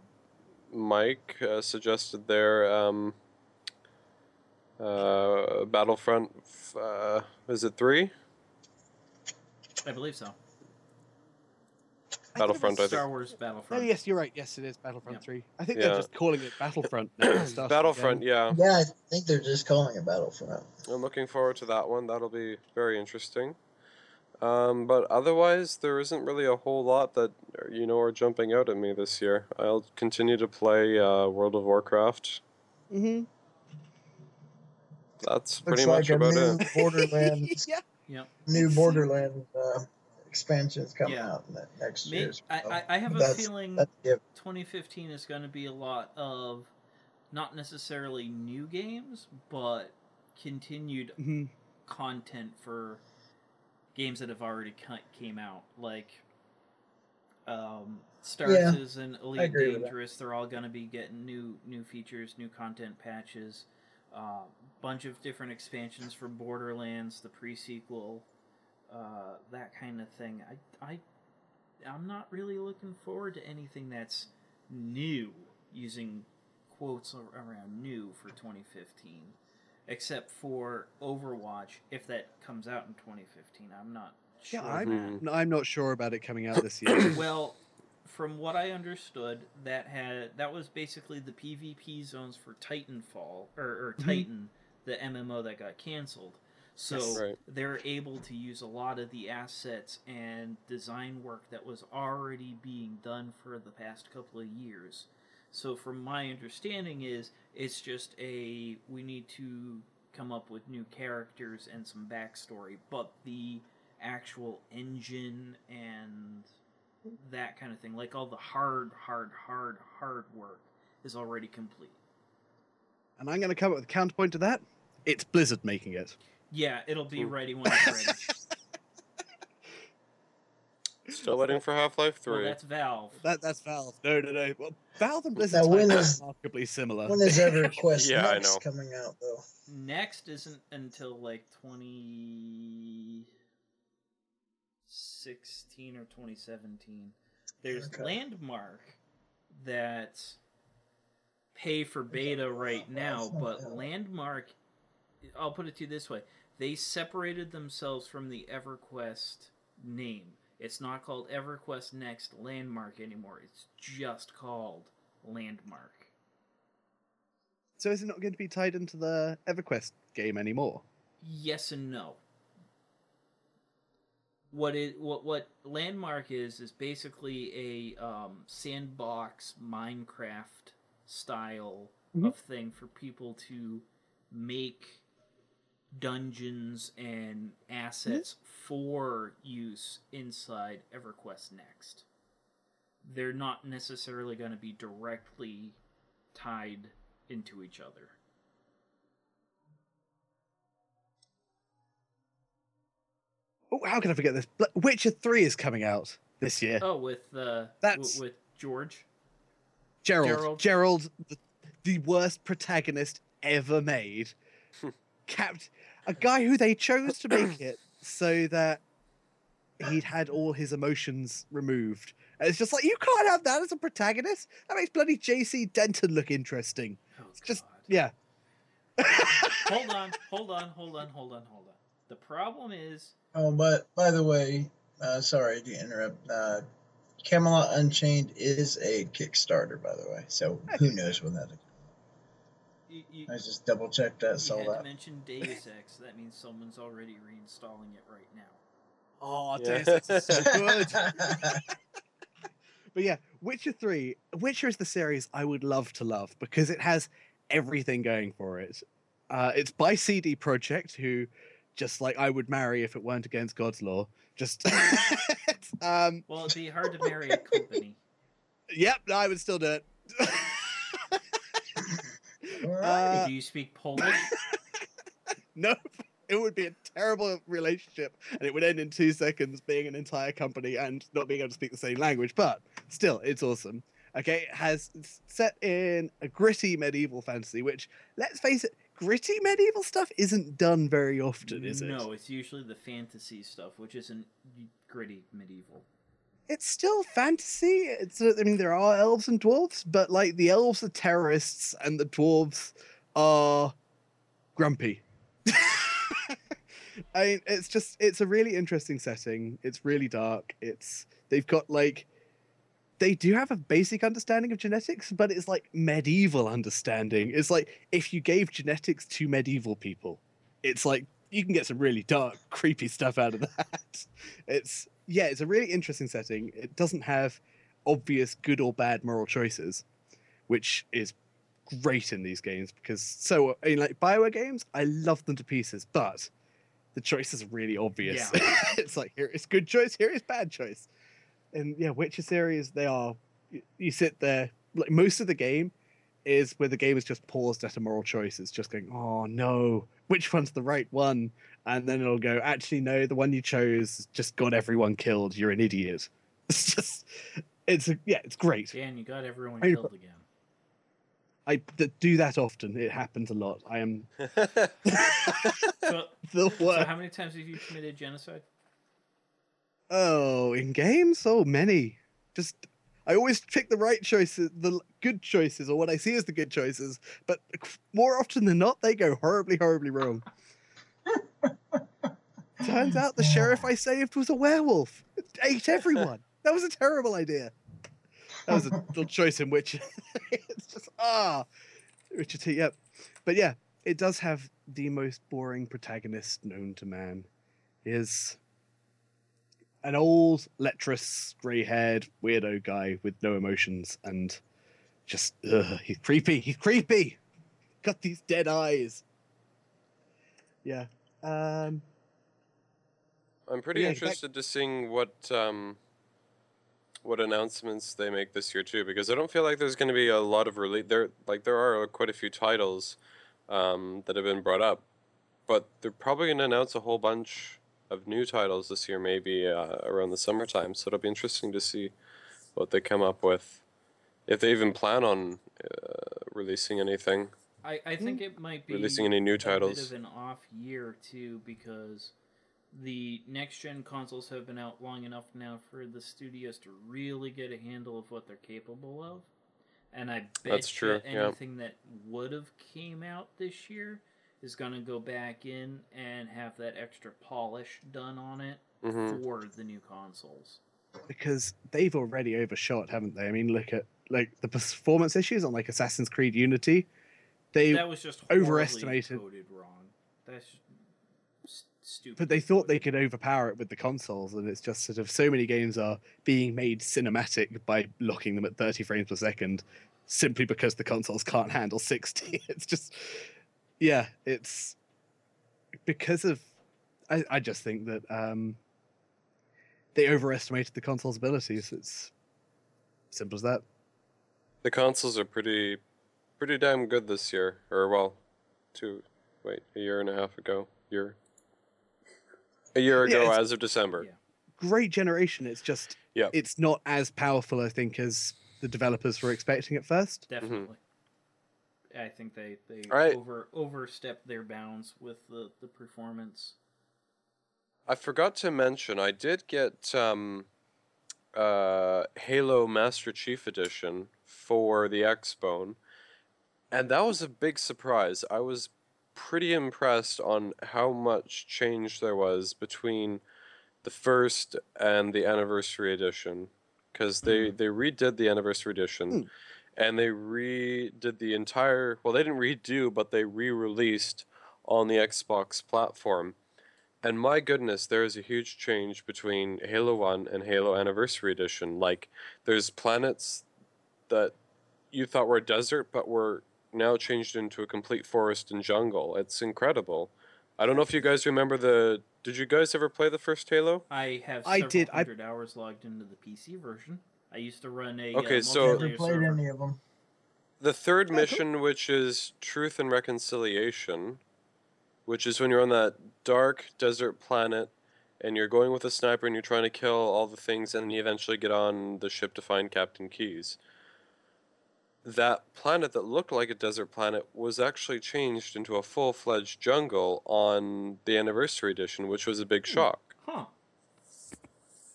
Mike uh, suggested there, um, uh, Battlefront, f- uh, is it three? I believe so. I Battlefront, I was- think. Star Wars Oh Battlefront. yes, you're right. Yes, it is Battlefront Yeah. 3. I think Yeah. they're just calling it Battlefront (coughs) now. stuff Battlefront, again. yeah. Yeah, I think they're just calling it Battlefront. I'm looking forward to that one. That'll be very interesting. Um, but otherwise, there isn't really a whole lot that you know are jumping out at me this year. I'll continue to play uh, World of Warcraft. Mm-hmm. That's Looks pretty like much a about new it. Borderlands, (laughs) yeah. Yep. new Borderlands uh, expansions coming Yeah. out next May- year. I, so I, I have a feeling That's given. 2015 is going to be a lot of not necessarily new games, but continued hmm content for games that have already came out, like um, Star Yeah, Citizen, Elite agree with that. Dangerous. They're all going to be getting new new features, new content patches, a uh, bunch of different expansions for Borderlands, the pre-sequel, uh, that kind of thing. I I I'm not really looking forward to anything that's new, using quotes around new for 2015, except for Overwatch. If that comes out in 2015, I'm not sure. Yeah, I'm, man. no, I'm not sure about it coming out this year. (coughs) well, from what I understood, that had that was basically the PvP zones for Titanfall or, or Mhm. Titan, the MMO that got canceled. So Yes. Right. they're able to use a lot of the assets and design work that was already being done for the past couple of years. So from my understanding is it's just a we need to come up with new characters and some backstory, but the actual engine and that kind of thing, like all the hard, hard, hard, hard work is already complete. and I'm going to come up with a counterpoint to that. It's Blizzard making it. Yeah, it'll be Hmm. ready when it's ready. (laughs) Still waiting for Half Life well, 3. that's Valve. That that's Valve. No, no, no. Well, Valve and Blizzard Now, when are is- remarkably similar. When is (laughs) EverQuest (laughs) Yeah, I next know. coming out though? Next isn't until like 2016 or 2017. There's Okay. Landmark that pay for beta right now, but Yeah. Landmark, I'll put it to you this way: they separated themselves from the EverQuest name. It's not called EverQuest Next Landmark anymore. It's just called Landmark. So is it not going to be tied into the EverQuest game anymore? yes and no. What it what what landmark is is basically a um, sandbox Minecraft style Mhm. of thing for people to make dungeons and assets for use inside EverQuest Next. They're not necessarily going to be directly tied into each other. Oh, how can I forget this? Bl- Witcher 3 is coming out this year. Oh, with uh, That's- w- with George. Gerald. Gerald. Gerald, the, the worst protagonist ever made. (laughs) Capt- a guy who they chose to make it so that he'd had all his emotions removed. And it's just like, you can't have that as a protagonist. That makes bloody JC Denton look interesting. Oh, just- God. Yeah. (laughs) hold on, hold on, hold on, hold on, hold on. The problem is, Oh, but by the way, uh, sorry to interrupt. Uh, Camelot Unchained is a Kickstarter, by the way. So who knows when that? You, you, I just double checked that. you Saw had to that. mention Deus (laughs) Ex. That means someone's already reinstalling it right now. Oh, Yeah. Deus Ex is so (laughs) good. (laughs) But yeah, Witcher 3. Witcher is the series I would love to love because it has everything going for it. Uh, it's by CD Projekt, who just like I would marry if it weren't against God's law. Just, um, Well, it'd be hard to marry a company. yep, I would still do it. Uh, Do you speak Polish? (laughs) nope. It would be a terrible relationship, and it would end in two seconds being an entire company and not being able to speak the same language. But still, it's awesome. Okay, it has set in a gritty medieval fantasy, which, let's face it, gritty medieval stuff isn't done very often, is it? no, it's usually the fantasy stuff, which isn't gritty medieval. It's still fantasy. It's uh, I mean, there are elves and dwarves, but like the elves are terrorists and the dwarves are grumpy. (laughs) I mean, it's just it's a really interesting setting. It's really dark. It's they've got like they do have a basic understanding of genetics, but it's like medieval understanding. It's like if you gave genetics to medieval people, it's like you can get some really dark, creepy stuff out of (laughs) that. It's yeah, it's a really interesting setting. It doesn't have obvious good or bad moral choices, which is great in these games because so in like Bioware games, I love them to pieces, but the choices are really obvious. (laughs) it's like here is good choice, here is bad choice, and yeah, Witcher series they are. You sit there like most of the game is where the game is just paused at a moral choice. It's just going, oh no, which one's the right one? And then it'll go, actually no, the one you chose just got everyone killed. You're an idiot. (laughs) It's just, it's a, yeah, it's great. Dan, you got everyone Hey, killed again. I d- do that often. It happens a lot. I am (laughs) So, (laughs) the so how many times have you committed genocide? Oh, in games? Oh, many. Just I always pick the right choices, the good choices, or what I see as the good choices. But more often than not, they go horribly, horribly wrong. Turns out the sheriff I saved was a werewolf. It ate everyone. That was a terrible idea. That was a little choice in which (laughs) it's just ah, Richard T. Yep, but yeah, it does have the most boring protagonist known to man. Is an old, lecherous, grey-haired weirdo guy with no emotions and just ugh, he's creepy. He's creepy. Got these dead eyes. Yeah. Um. I'm pretty Yeah, interested to seeing what um, what announcements they make this year too, because I don't feel like there's going to be a lot of release. There, like there are quite a few titles um, that have been brought up, but they're probably going to announce a whole bunch of new titles this year, maybe uh, around the summertime. So it'll be interesting to see what they come up with, if they even plan on uh, releasing anything, I, I think it might be releasing any new a titles. bit of an off year too because the next gen consoles have been out long enough now for the studios to really get a handle of what they're capable of. And I bet That's you true, yeah. anything that would have came out this year is going to go back in and have that extra polish done on it hmm for the new consoles. because they've already overshot, haven't they? I mean, look at like the performance issues on like Assassin's Creed Unity. They, that was just overestimated- coded wrong. That's s- stupid. but they thought they could overpower it with the consoles, and it's just sort of so many games are being made cinematic by locking them at 30 frames per second, simply because the consoles can't handle 60. (laughs) It's just, yeah, it's because of. I, I just think that um, they overestimated the console's abilities. It's simple as that. The consoles are pretty, pretty damn good this year. Or well, two, wait, a year and a half ago, year, a year ago it's- as of December. Yeah. great generation. It's just yeah, it's not as powerful, I think, as the developers were expecting at first. Definitely. I think they they right. over overstepped their bounds with the the performance. I forgot to mention, I did get um, uh, Halo Master Chief Edition for the Xbone, and that was a big surprise. I was pretty impressed on how much change there was between the first and the Anniversary Edition, because they they redid the Anniversary Edition. Hmm. And they redid the entire. Well, they didn't redo, but they re-released on the Xbox platform. And my goodness, there is a huge change between Halo 1 and Halo Anniversary Edition. Like, there's planets that you thought were a desert, but were now changed into a complete forest and jungle. It's incredible. I don't know if you guys remember the. Did you guys ever play the first Halo? I have I several did- I- hundred hours logged into the PC version. I used to run a Okay, uh, so- Never played server. any of them. The third mission, which is Truth and Reconciliation, which is when you're on that dark desert planet and you're going with a sniper and you're trying to kill all the things and then you eventually get on the ship to find Captain Keyes. That planet that looked like a desert planet was actually changed into a full fledged jungle on the Anniversary Edition, which was a big shock. Huh.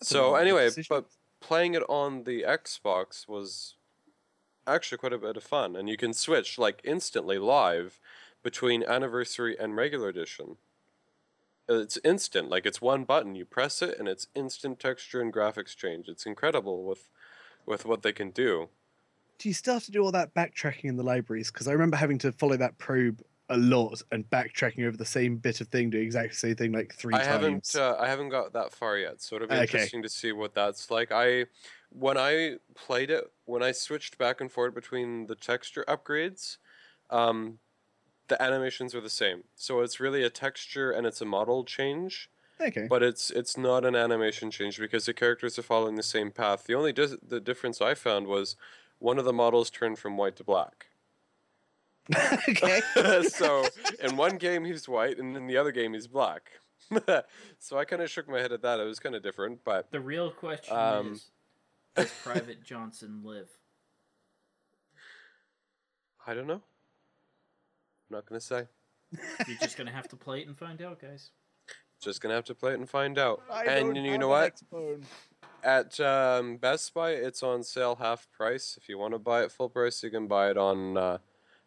So, anyway, but playing it on the Xbox was actually quite a bit of fun, and you can switch like instantly live between Anniversary and Regular Edition. It's instant, like it's one button. You press it, and it's instant texture and graphics change. It's incredible with with what they can do. do you still have to do all that backtracking in the libraries? Because I remember having to follow that probe a lot and backtracking over the same bit of thing, doing exactly the same thing like three I times. haven't uh, I haven't got that far yet, so it'll be Okay. interesting to see what that's like. I when I played it, when I switched back and forth between the texture upgrades, um, the animations are the same. So it's really a texture and it's a model change, okay. but it's it's not an animation change because the characters are following the same path. The only dis- the difference I found was one of the models turned from white to black. (laughs) okay. (laughs) so in one game he's white, and in the other game he's black. (laughs) so I kind of shook my head at that. It was kind of different, but The real question Um, is, does Private Johnson live? I don't know. I'm not gonna say. You're just gonna have to play it and find out, guys. Just gonna have to play it and find out. I and don't you know an what? At um, Best Buy, it's on sale half price. If you want to buy it full price, you can buy it on. Uh,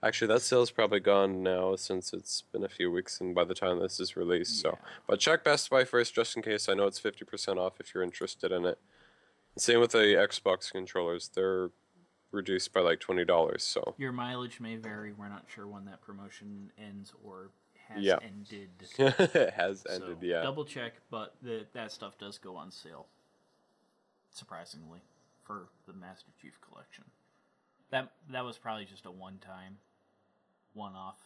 actually, that sale's probably gone now since it's been a few weeks, and by the time this is released, so. But check Best Buy first, just in case. I know it's fifty percent off if you're interested in it. Same with the Xbox controllers; they're reduced by like twenty dollars. So Your mileage may vary. We're not sure when that promotion ends or has Yeah. ended. (laughs) it has ended. yeah. double check, but the, that stuff does go on sale. Surprisingly, for the Master Chief Collection, that that was probably just a one-time, one-off.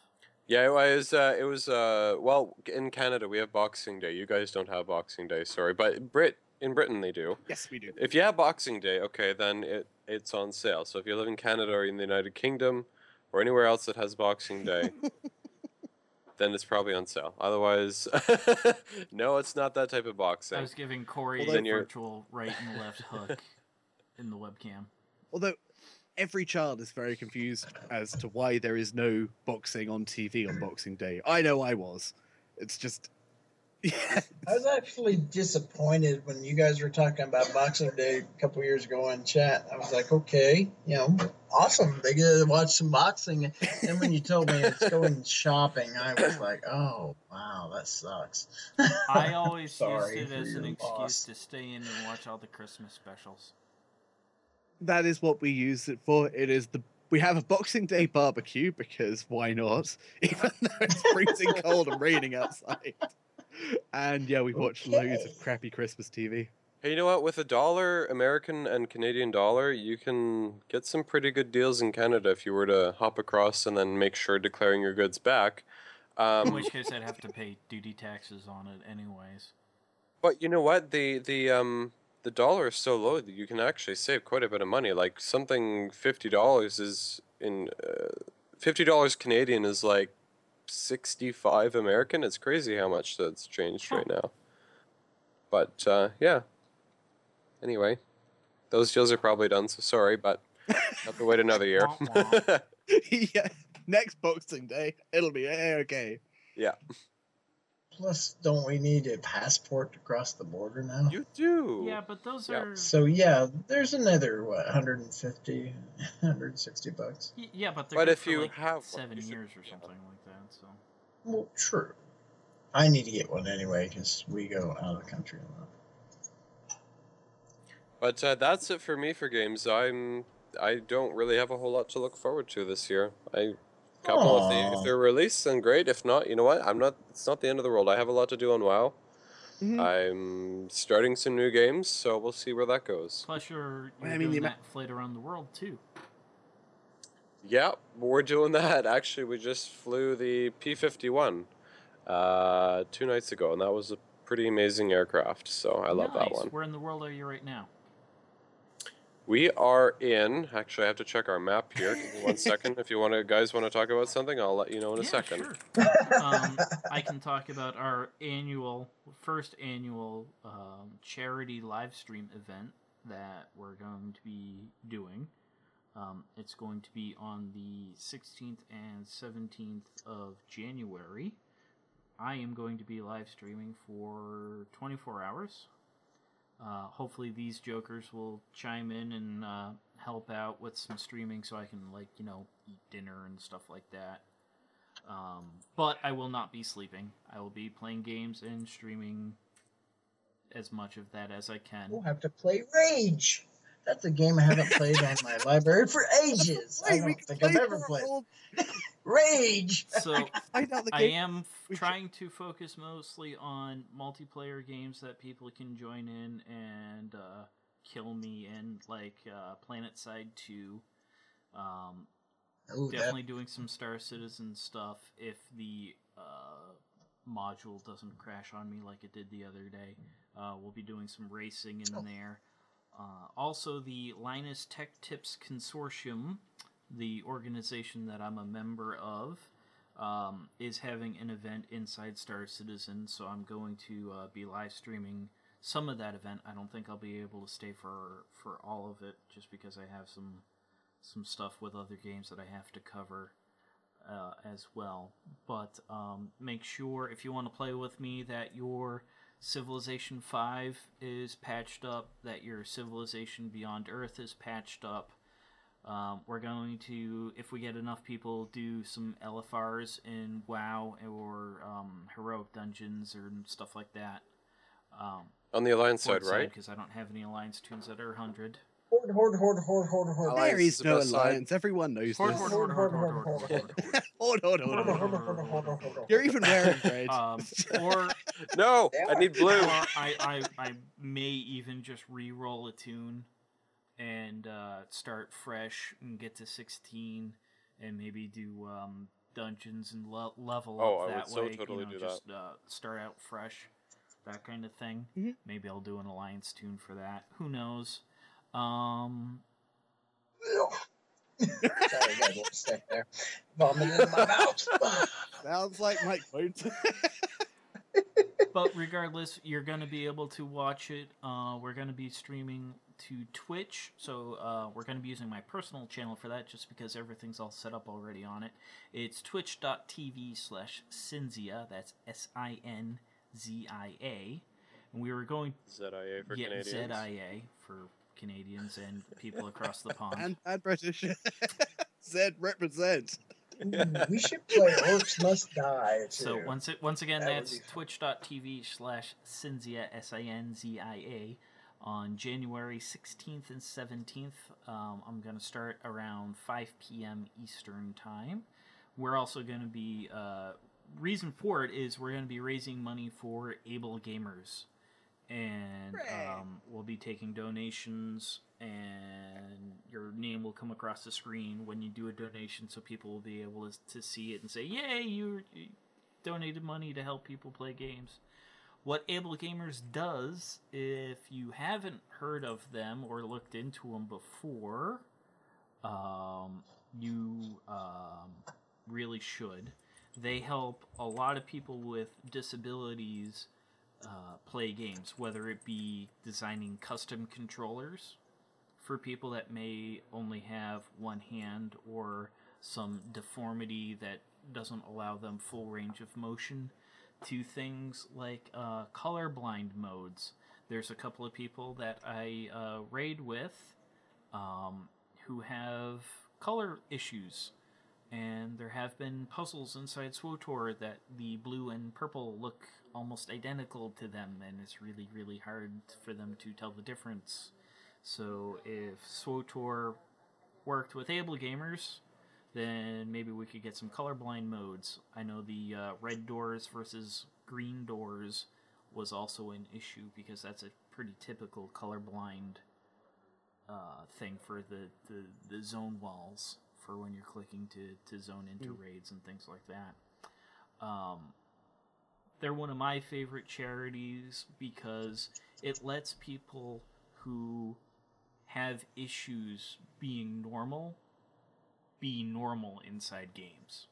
Yeah, it was. Uh, it was. Uh, well, in Canada we have Boxing Day. You guys don't have Boxing Day, sorry, but Brit in Britain they do. Yes, we do. If you have Boxing Day, okay, then it it's on sale. So if you live in Canada or in the United Kingdom or anywhere else that has Boxing Day, (laughs) then it's probably on sale. Otherwise, (laughs) no, it's not that type of boxing. I was giving Corey Although- a virtual right and left hook (laughs) in the webcam. Although every child is very confused as to why there is no boxing on TV on Boxing Day. I know I was. It's just. (laughs) I was actually disappointed when you guys were talking about Boxing Day a couple years ago in chat. I was like, okay, you know, awesome. They get to watch some boxing. And then when you told me it's going (laughs) shopping, I was like, oh, wow, that sucks. I always (laughs) Sorry used it for as an excuse loss. to stay in and watch all the Christmas specials. That is what we use it for. It is the. We have a Boxing Day barbecue because why not? (laughs) Even though it's freezing (laughs) cold and raining outside. And yeah, we watch loads of crappy Christmas TV. Hey, you know what? With a dollar, American and Canadian dollar, you can get some pretty good deals in Canada if you were to hop across and then make sure declaring your goods back. In Um, which case, I'd have to pay duty taxes on it anyways. But you know what? The the um the dollar is so low that you can actually save quite a bit of money. Like something fifty dollars is in uh, fifty dollars Canadian is like sixty five American. It's crazy how much that's changed Huh. right now. But uh, yeah. Anyway, those deals are probably done. So sorry, but (laughs) have to wait another year. (laughs) (laughs) Yeah, next Boxing Day, it'll be okay. Plus, don't we need a passport to cross the border now? you do. Yeah, but those Yeah. are So, yeah, there's another, what, 150, 160 (laughs) bucks? y- yeah, but they're But good if for, you like have one, seven you should- years or yeah. something like that. So Well, true. I need to get one anyway because we go out of the country a lot. But uh, that's it for me for games. I'm I don't really have a whole lot to look forward to this year. I couple if they Aw. if they're released, then great. If not, you know what? I'm not. It's not the end of the world. I have a lot to do on WoW. Mhm. I'm starting some new games, so we'll see where that goes. plus you're, Well, you're I mean, doing the ama- that flight around the world too. Yeah, we're doing that. Actually, we just flew the P51 uh, two nights ago, and that was a pretty amazing aircraft. So I love that one. Where in the world are you right now? We are in. Actually, I have to check our map here. One (laughs) second. If you want to, guys, want to talk about something, I'll let you know in a yeah, second. Sure. (laughs) um, I can talk about our annual, first annual um, charity live stream event that we're going to be doing. Um, it's going to be on the 16th and 17th of January. I am going to be live streaming for 24 hours. Uh, hopefully, these jokers will chime in and uh, help out with some streaming so I can, like, you know, eat dinner and stuff like that. Um, but I will not be sleeping. I will be playing games and streaming as much of that as I can. We'll have to play Rage. That's a game I haven't played on my (laughs) library for ages. I don't think I've play ever played all- (laughs) Rage. So (laughs) the I am f- trying to focus mostly on multiplayer games that people can join in and uh, kill me in, like uh, PlanetSide 2. Um, Ooh, that- definitely doing some Star Citizen stuff if the uh, module doesn't crash on me like it did the other day. Uh, we'll be doing some racing in Oh. there. Uh, also, the Linus Tech Tips Consortium, the organization that I'm a member of, um, is having an event inside Star Citizen, so I'm going to uh, be live streaming some of that event. I don't think I'll be able to stay for for all of it, just because I have some some stuff with other games that I have to cover uh, as well. But um, make sure if you want to play with me that you're Civilization 5 is patched up, that your Civilization Beyond Earth is patched up. Um, we're going to, if we get enough people, do some LFRs in WoW or um, heroic dungeons or stuff like that. Um, On the alliance side, right? Because I don't have any alliance toons that are 100. Horde, horde, horde, horde, horde, horde. There is is no best side. alliance. Everyone knows Horde, this. horde, horde, horde, horde, horde, horde, horde. Hold, hold, hold, Horde, hold. horde, horde, horde, horde, horde. You're even wearing red. Um, or No, They I are. need blue. or I, I, I may even just re-roll a toon and uh, start fresh and get to 16 and maybe do um, dungeons and le- level Oh, up I would that so way. totally you know, do that. just uh, start out fresh, that kind of thing. Mhm. Maybe I'll do an alliance toon for that. Who knows? Um, Sorry, I got a there. Vomit in my mouth. (laughs) Sounds like Mike Bones. but regardless, you're going to be able to watch it. Uh, we're going to be streaming to Twitch, so uh, we're going to be using my personal channel for that, just because everything's all set up already on it. It's twitch.tv slash Sinzia. That's S I N Z I A. And we were going ZIA for yeah, Canadians. ZIA for Canadians and people across the pond. and, and British. (laughs) Zed represent. Ooh, we should play Orcs Must Die. Too. So once it once again, That that's be fun. twitch.tv slash Sinzia S I N Z I A on January 16th and 17th. Um, I'm going to start around 5 p.m. Eastern time. We're also going to be uh, reason for it is we're going to be raising money for Able Gamers, and um, we'll be taking donations. And your name will come across the screen when you do a donation, so people will be able to, see it and say, "Yay, you donated money to help people play games." What Able Gamers does, if you haven't heard of them or looked into them before, um, you um, really should. They help a lot of people with disabilities uh, play games, whether it be designing custom controllers for people that may only have one hand or some deformity that doesn't allow them full range of motion to things like uh, colorblind modes. There's a couple of people that I uh, raid with um, who have color issues, and there have been puzzles inside SWTOR that the blue and purple look almost identical to them, and it's really, really hard for them to tell the difference. So if SWTOR worked with Able Gamers, then maybe we could get some colorblind modes. I know the uh, red doors versus green doors was also an issue because that's a pretty typical colorblind uh, thing for the, the, the zone walls for when you're clicking to, to zone into Mm. raids and things like that. Um, they're one of my favorite charities because it lets people who have issues being normal be normal inside games.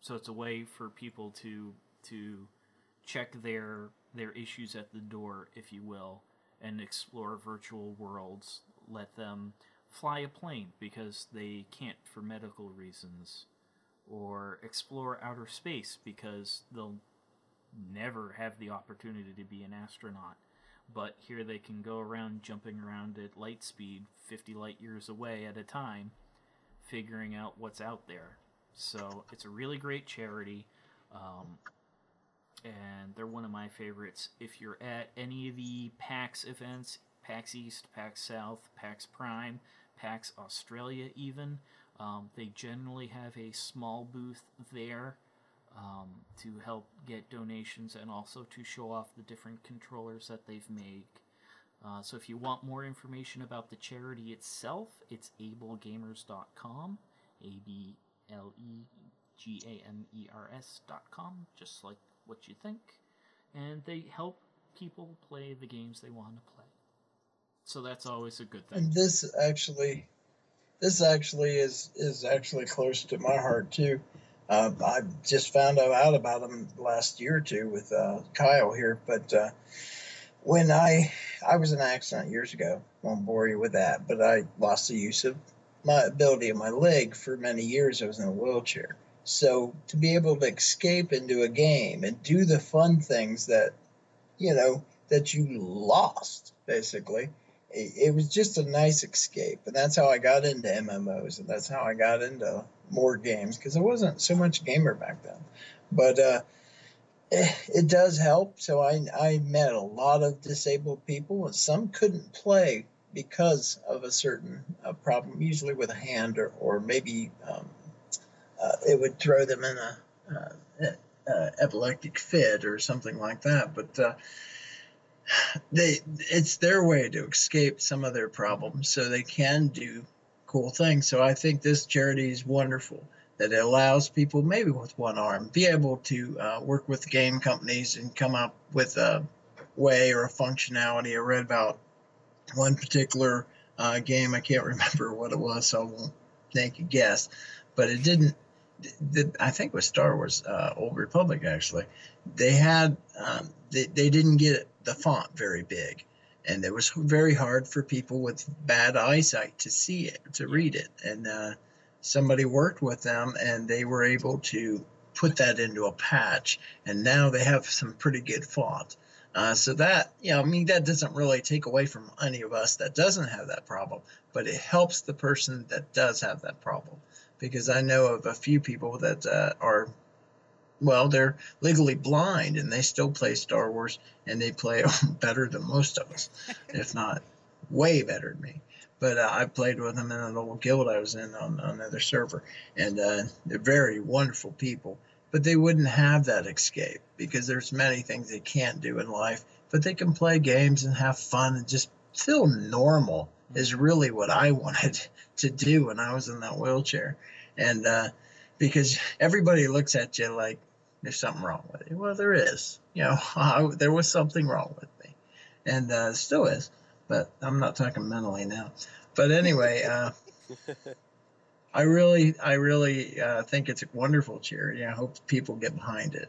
So it's a way for people to to check their their issues at the door, if you will, and explore virtual worlds. Let them fly a plane because they can't for medical reasons, or explore outer space because they'll never have the opportunity to be an astronaut. But here they can go around jumping around at light speed, 50 light years away at a time, figuring out what's out there. So it's a really great charity. Um, and they're one of my favorites. If you're at any of the PAX events, PAX East, PAX South, PAX Prime, PAX Australia, even, um, they generally have a small booth there um, to help get donations and also to show off the different controllers that they've made. Uh, so if you want more information about the charity itself, it's ablegamers.com, A B L E G A M E R S.com, just like what you think. And they help people play the games they want to play. So that's always a good thing. And this actually, this actually is is actually close to my heart too. Uh, I just found out about them last year or two with uh, Kyle here, but uh, when I I was in an accident years ago, won't bore you with that, but I lost the use of my ability of my leg for many years. I was in a wheelchair, so to be able to escape into a game and do the fun things that you know, that you lost, basically. It, it was just a nice escape. And that's how I got into MMOs. And that's how I got into more games because I wasn't so much gamer back then. But uh, it, it does help. So I, I met a lot of disabled people, and some couldn't play because of a certain uh, problem, usually with a hand or, or maybe um, uh, it would throw them in a uh, uh, epileptic fit or something like that. But uh, they, it's their way to escape some of their problems, so they can do cool things. So I think this charity is wonderful that it allows people, maybe with one arm, be able to uh, work with game companies and come up with a way or a functionality. I read about one particular uh, game. I can't (laughs) remember what it was, so I won't take a guess. But it didn't. I think it was Star Wars uh, Old Republic actually. They had um, they, they didn't get the font very big, and it was very hard for people with bad eyesight to see it to read it. And uh, somebody worked with them, and they were able to put that into a patch, and now they have some pretty good font. Uh, so that, you know, I mean, that doesn't really take away from any of us that doesn't have that problem, but it helps the person that does have that problem. Because I know of a few people that uh, are, well, they're legally blind and they still play Star Wars and they play (laughs) better than most of us, if not way better than me. But uh, I played with them in an old guild I was in on, on another server, and uh, they're very wonderful people but they wouldn't have that escape because there's many things they can't do in life but they can play games and have fun and just feel normal is really what i (laughs) wanted to do when i was in that wheelchair. And uh, because everybody looks at you like there's something wrong with you. Well there is you know (laughs) I, there was something wrong with me. And uh, still is but i'm not talking mentally now but anyway uh, (laughs) I really, I really uh, think it's a wonderful charity. I hope people get behind it.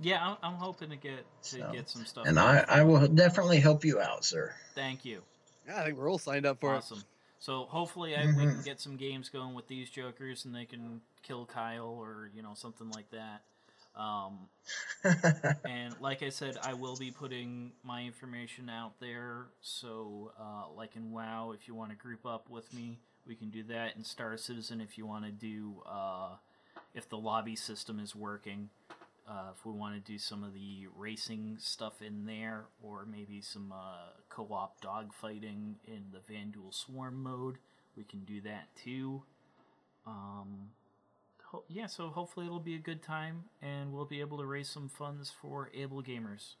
Yeah, I'm, I'm hoping to get to So, get some stuff. And I, I will definitely help you out, sir. Thank you. Yeah, I think we're all signed up for Awesome. So hopefully I, we can get some games going with these jokers, and they can kill Kyle or you know something like that. Um, (laughs) and like I said, I will be putting my information out there. So, uh, like in WoW, if you want to group up with me, we can do that. In Star Citizen, if you want to do, uh, if the lobby system is working, uh, if we want to do some of the racing stuff in there, or maybe some uh, co-op dogfighting in the Vanduul Swarm mode, we can do that too. Um, ho- yeah, so hopefully it'll be a good time, and we'll be able to raise some funds for Able Gamers.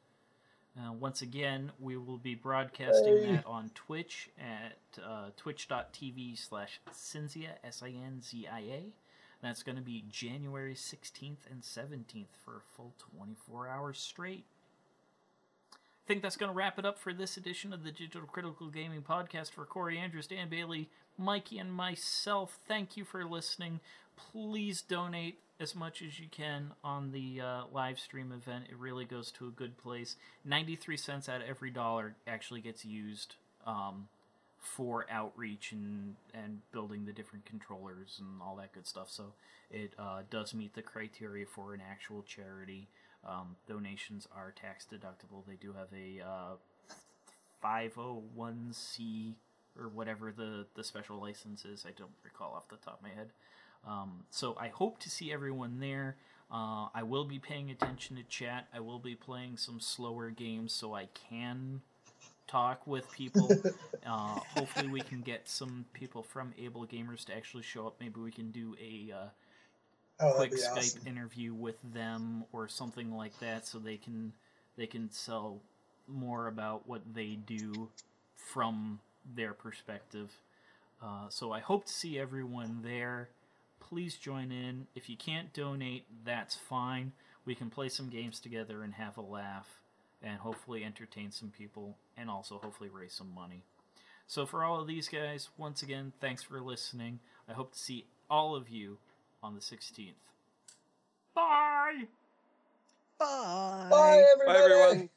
Uh, once again, we will be broadcasting Hey. that on Twitch at uh, twitch.tv slash Sinzia, S-I-N-Z-I-A. That's going to be January 16th and 17th for a full 24 hours straight. I think that's going to wrap it up for this edition of the Digital Critical Gaming Podcast for Corey Andrews, Dan Bailey, Mikey, and myself. Thank you for listening. Please donate as much as you can on the uh, live stream event. It really goes to a good place. 93 cents out of every dollar actually gets used um, for outreach and, and building the different controllers and all that good stuff. So it uh, does meet the criteria for an actual charity. Um, donations are tax deductible. They do have a uh, 501c or whatever the, the special license is. I don't recall off the top of my head. Um, so I hope to see everyone there. Uh, I will be paying attention to chat. I will be playing some slower games so I can talk with people. (laughs) uh, hopefully, we can get some people from Able Gamers to actually show up. Maybe we can do a uh, Oh, quick Skype awesome. interview with them or something like that, so they can they can sell more about what they do from their perspective. Uh, so I hope to see everyone there. Please join in. If you can't donate, that's fine. We can play some games together and have a laugh, and hopefully entertain some people, and also hopefully raise some money. So for all of these guys, once again, thanks for listening. I hope to see all of you on the 16th. Bye! Bye. Bye, everybody. Bye, everyone.